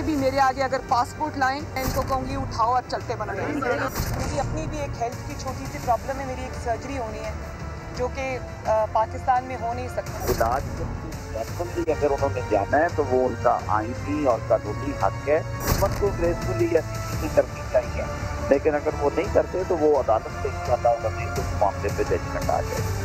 بچے بھی میرے آگے اگر پاسپورٹ لائیں، میں ان کو کہوں گی اٹھاؤ اور چلتے بنا میری اپنی بھی ایک ہیلتھ کی چھوٹی سی پرابلم ہے، میری ایک سرجری ہونی ہے، جو کہ پاکستان میں ہو نہیں سکتی۔ علاج اگر انہوں نے جانا ہے، تو وہ ان کا آئینی اور قانونی حق ہے۔ حکومت کو گریسفلی ایسی کرنی چاہیے لیکن اگر وہ نہیں کرتے، تو وہ عدالت سے ان شاء اللہ اس معاملے پہ ججمنٹ آ جائے۔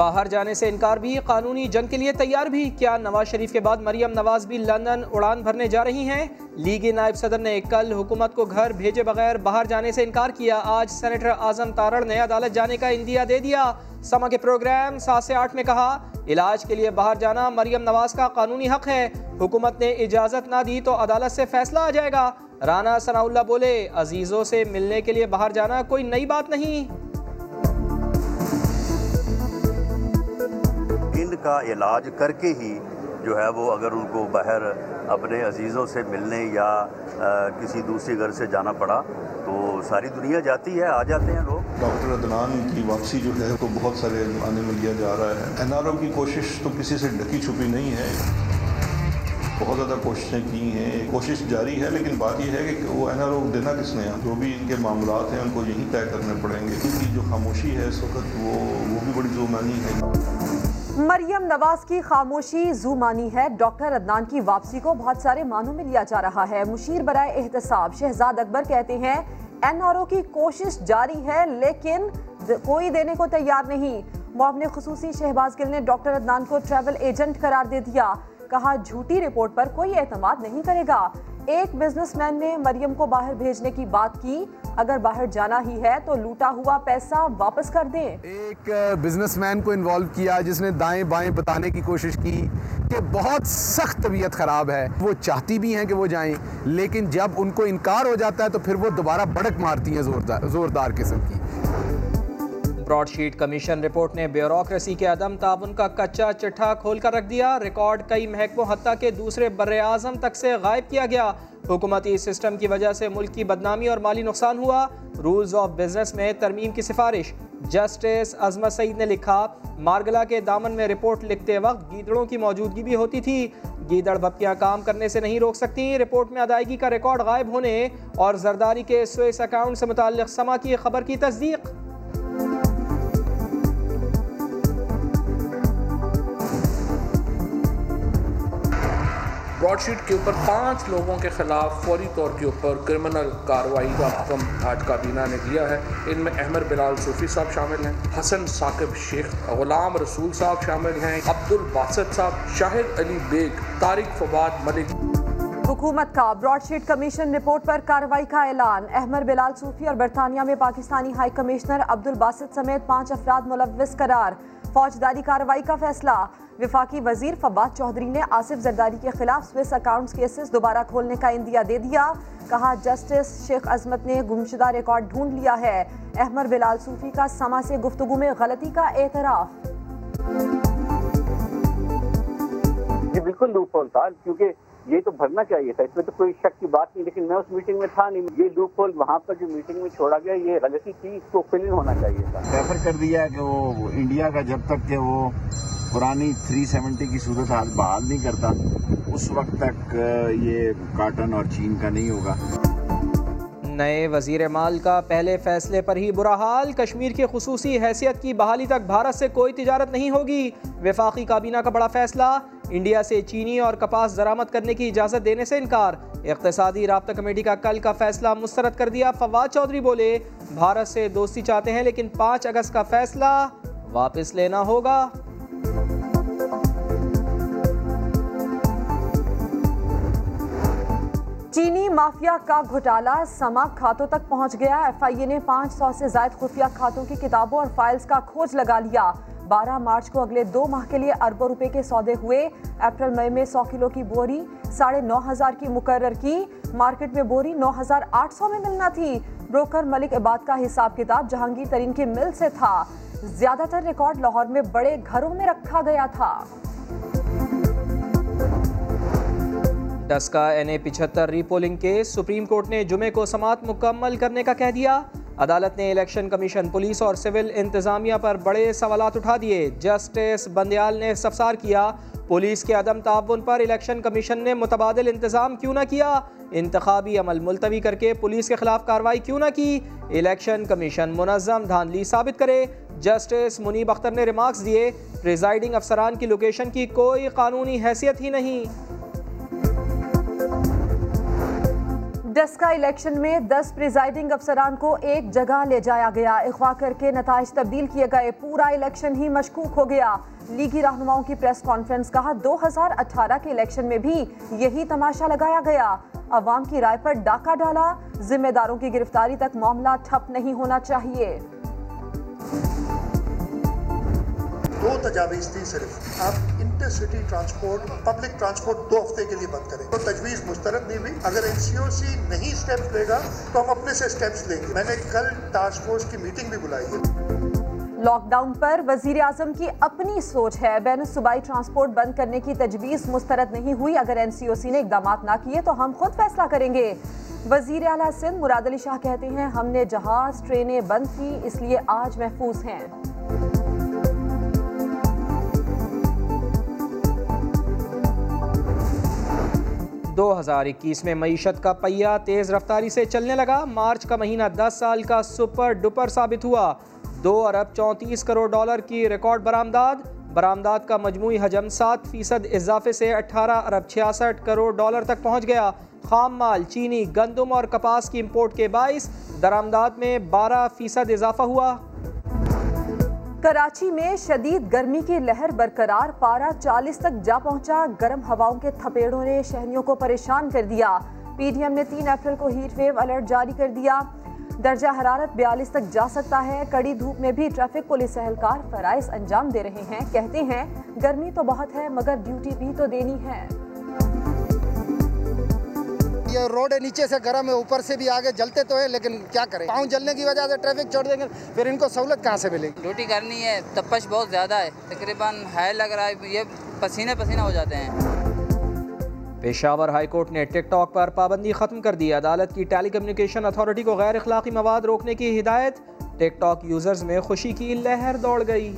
باہر جانے سے انکار بھی، قانونی جنگ کے لیے تیار بھی۔ کیا نواز شریف کے بعد مریم نواز بھی لندن اڑان بھرنے جا رہی ہیں؟ لیگی نائب صدر نے کل حکومت کو گھر بھیجے بغیر باہر جانے سے انکار کیا۔ آج سینیٹر اعظم تارڑ نے عدالت جانے کا اندیا دے دیا۔ سما کے پروگرام سات سے آٹھ میں کہا، علاج کے لیے باہر جانا مریم نواز کا قانونی حق ہے۔ حکومت نے اجازت نہ دی تو عدالت سے فیصلہ آ جائے گا۔ رانا ثناء اللہ بولے، عزیزوں سے ملنے کے لیے باہر جانا کوئی نئی بات نہیں۔ کا علاج کر کے ہی جو ہے وہ اگر ان کو باہر اپنے عزیزوں سے ملنے یا کسی دوسری گھر سے جانا پڑا تو ساری دنیا جاتی ہے، آ جاتے ہیں لوگ۔ ڈاکٹر عدنان کی واپسی جو ہے تو بہت سارے آنے میں لیا جا رہا ہے۔ این آر او کی کوشش تو کسی سے ڈھکی چھپی نہیں ہے۔ بہت زیادہ کوششیں کی ہیں، کوشش جاری ہے، لیکن بات یہ ہے کہ وہ این آر او دینا کس نے جو بھی ان کے معاملات ہیں، ان کو یہی طے کرنے پڑیں گے۔ ان کی جو خاموشی ہے اس وقت وہ وہ بھی بڑی زومانی ہے۔ مریم نواز کی خاموشی زو مانی ہے۔ ڈاکٹر عدنان کی واپسی کو بہت سارے معنوں میں لیا جا رہا ہے۔ مشیر برائے احتساب۔ شہزاد اکبر کہتے ہیں، این آر او کی کوشش جاری ہے، لیکن کوئی دینے کو تیار نہیں۔ معاون خصوصی شہباز گل نے ڈاکٹر عدنان کو ٹریول ایجنٹ قرار دے دیا۔ کہا، جھوٹی رپورٹ پر کوئی اعتماد نہیں کرے گا۔ ایک بزنس مین نے مریم کو باہر بھیجنے کی بات کی۔ اگر باہر جانا ہی ہے تو لوٹا ہوا پیسہ واپس کر دیں۔ ایک بزنس مین کو انوالو کیا جس نے دائیں بائیں بتانے کی کوشش کی کہ بہت سخت طبیعت خراب ہے۔ وہ چاہتی بھی ہیں کہ وہ جائیں، لیکن جب ان کو انکار ہو جاتا ہے تو پھر وہ دوبارہ بڑک مارتی ہیں زوردار قسم کی۔ براڈ شیٹ کمیشن رپورٹ نے بیوروکریسی کے عدم تعاون کا کچا چٹھا کھول کر رکھ دیا۔ ریکارڈ کئی محکموں حتیٰ کے دوسرے بر اعظم تک سے غائب کیا گیا۔ حکومتی سسٹم کی وجہ سے ملک کی بدنامی اور مالی نقصان ہوا۔ رولز آف بزنس میں ترمیم کی سفارش۔ جسٹس عظمت سعید نے لکھا، مارگلا کے دامن میں رپورٹ لکھتے وقت گیدڑوں کی موجودگی بھی ہوتی تھی۔ گیدڑ بپیاں کام کرنے سے نہیں روک سکتی رپورٹ میں ادائیگی کا ریکارڈ غائب ہونے اور زرداری کے سوئس اکاؤنٹ سے متعلق سما کی خبر کی تصدیق۔ براڈ شیٹ کے اوپر پانچ لوگوں کے خلاف فوری طور کے اوپر کرمنل کاروائی کا حکم آج کابینہ نے دیا ہے۔ ان میں احمد بلال صوفی صاحب شامل ہیں، حسن ثاقب شیخ، غلام رسول صاحب شامل ہیں عبد الباسط صاحب، شاہد علی بیگ، طارق فواد ملک۔ حکومت کا براڈ شیٹ کمیشن رپورٹ پر کارروائی کا اعلان۔ احمد بلال صوفی اور برطانیہ میں پاکستانی ہائی کمشنر عبد الباسط سمیت پانچ افراد ملوث قرار۔ فوجداری کارروائی کا فیصلہ۔ وفاقی وزیر فباد چودھری نے آصف زرداری کے خلاف سویس اکاؤنٹس کیسز دوبارہ کھولنے کا اندیا دے دیا۔ کہا، جسٹس شیخ عظمت نے گمشدہ ریکارڈ ڈھونڈ لیا ہے۔ احمد بلال صوفی کا سما سے گفتگو میں غلطی کا اعتراف۔ یہ بالکل لوپ ہول تھا کیونکہ یہ تو بھرنا چاہیے تھا، اس میں تو کوئی شک کی بات نہیں، لیکن میں اس میٹنگ میں تھا نہیں۔ یہ لوپ ہول وہاں پر جو میٹنگ میں چھوڑا گیا، یہ غلطی تھی، اس کو فل ہونا چاہیے تھا۔ ریفر کر دیا کہ وہ انڈیا کا جب تک کہ وہ پرانی 370 کی صورت حال بحال نہیں کرتا، اس وقت تک یہ کاٹن اور چین کا نہیں ہوگا۔ نئے وزیر مال کا پہلے فیصلے پر ہی برا حال۔ کشمیر کی خصوصی حیثیت کی بحالی تک بھارت سے کوئی تجارت نہیں ہوگی۔ وفاقی کابینہ کا بڑا فیصلہ۔ انڈیا سے چینی اور کپاس درامت کرنے کی اجازت دینے سے انکار۔ اقتصادی رابطہ کمیٹی کا کل کا فیصلہ مسترد کر دیا۔ فواد چودھری بولے، بھارت سے دوستی چاہتے ہیں، لیکن پانچ اگست کا فیصلہ واپس لینا ہوگا۔ چینی مافیا کا گھٹالا سما کھاتوں تک پہنچ گیا۔ ایف آئی اے نے پانچ سو سے زائد خفیہ کھاتوں کی کتابوں اور فائلز کا کھوج لگا لیا۔ بارہ مارچ کو اگلے دو ماہ کے لیے اربوں روپے کے سودے ہوئے۔ اپریل مئی میں سو کلو کی بوری، ساڑھے نو ہزار کی مقرر کی۔ مارکیٹ میں بوری نو ہزار آٹھ سو میں ملنا تھی۔ بروکر ملک عباد کا حساب کتاب جہانگیر ترین کی مل سے تھا۔ زیادہ تر ریکارڈ لاہور میں بڑے گھروں میں رکھا گیا تھا۔ ڈسکا این اے پچھتر ری پولنگ کے سپریم کورٹ نے جمعے کو سماعت مکمل کرنے کا کہہ دیا۔ عدالت نے الیکشن کمیشن، پولیس اور سول انتظامیہ پر بڑے سوالات اٹھا دیے۔ جسٹس بندیال نے استفسار کیا۔ پولیس کے عدم تعاون پر الیکشن کمیشن نے متبادل انتظام کیوں نہ کیا؟ انتخابی عمل ملتوی کر کے پولیس کے خلاف کارروائی کیوں نہ کی؟ الیکشن کمیشن منظم دھاندلی ثابت کرے۔ جسٹس منیب اختر نے ریمارکس دیے۔ پریزائڈنگ افسران کی لوکیشن کی کوئی قانونی حیثیت ہی نہیں۔ ڈسکا الیکشن میں دس پریزائڈنگ افسران کو ایک جگہ لے جایا گیا۔ اغوا کر کے نتائج تبدیل کیے گئے۔ پورا الیکشن ہی مشکوک ہو گیا۔ لیگی رہنماؤں کی پریس کانفرنس کہا، دو ہزار اٹھارہ کے الیکشن میں بھی یہی تماشا لگایا گیا۔ عوام کی رائے پر ڈاکہ ڈالا۔ ذمہ داروں کی گرفتاری تک معاملہ ٹھپ نہیں ہونا چاہیے۔ دو تجاویز تھی صرف۔ آپ ان intercity transport public transport دو ہفتے کے لیے بند کریں۔ تو تجویز مسترد نہیں ہوئی۔ اگر این سی او سی نہیں اسٹیپس لے گا، تو ہم اپنے سے اسٹیپس لیں گے۔ میں نے کل ٹاسک فورس کی میٹنگ بھی بلائی ہے۔ لاک ڈاؤن پر وزیر اعظم کی اپنی سوچ ہے۔ بین الصوبائی ٹرانسپورٹ بند کرنے کی تجویز مسترد نہیں ہوئی۔ اگر این سی او سی نے اقدامات نہ کیے تو ہم خود فیصلہ کریں گے۔ وزیر اعلیٰ سندھ مراد علی شاہ کہتے ہیں، ہم نے جہاز، ٹرینیں بند کی، اس لیے آج محفوظ ہیں۔ دو ہزار اکیس میں معیشت کا پہیا تیز رفتاری سے چلنے لگا۔ مارچ کا مہینہ دس سال کا سپر ڈپر ثابت ہوا۔ دو ارب چونتیس کروڑ ڈالر کی ریکارڈ برآمدات برآمدات کا مجموعی حجم سات فیصد اضافے سے اٹھارہ ارب چھیاسٹھ کروڑ ڈالر تک پہنچ گیا۔ خام مال، چینی، گندم اور کپاس کی امپورٹ کے باعث درآمدات میں بارہ فیصد اضافہ ہوا۔ کراچی میں شدید گرمی کی لہر برقرار پارا چالیس تک جا پہنچا، گرم ہواؤں کے تھپیڑوں نے شہریوں کو پریشان کر دیا۔ پی ڈی ایم نے تین اپریل کو ہیٹ ویو الرٹ جاری کر دیا۔ درجہ حرارت بیالیس تک جا سکتا ہے۔ کڑی دھوپ میں بھی ٹریفک پولیس اہلکار فرائض انجام دے رہے ہیں۔ کہتے ہیں، گرمی تو بہت ہے، مگر ڈیوٹی بھی تو دینی ہے۔ یہ روڈ ہے نیچے سے گرم ہے اوپر سے بھی آگے جلتے تو ہے لیکن کیا کریں؟ پاؤں جلنے کی وجہ سے ٹریفک چھوڑ دیں گے پھر ان کو سہولت کہاں سے ملے؟ گی ڈیوٹی کرنی ہے تپش بہت زیادہ ہے تقریباً ہے لگ رہا ہے یہ پسینے پسینہ ہو جاتے ہیں۔ پشاور ہائی کورٹ نے ٹک ٹاک پر پابندی ختم کر دی عدالت کی ٹیلی کمیونیکیشن اتھارٹی کو غیر اخلاقی مواد روکنے کی ہدایت۔ ٹک ٹاک یوزرز میں خوشی کی لہر دوڑ گئی۔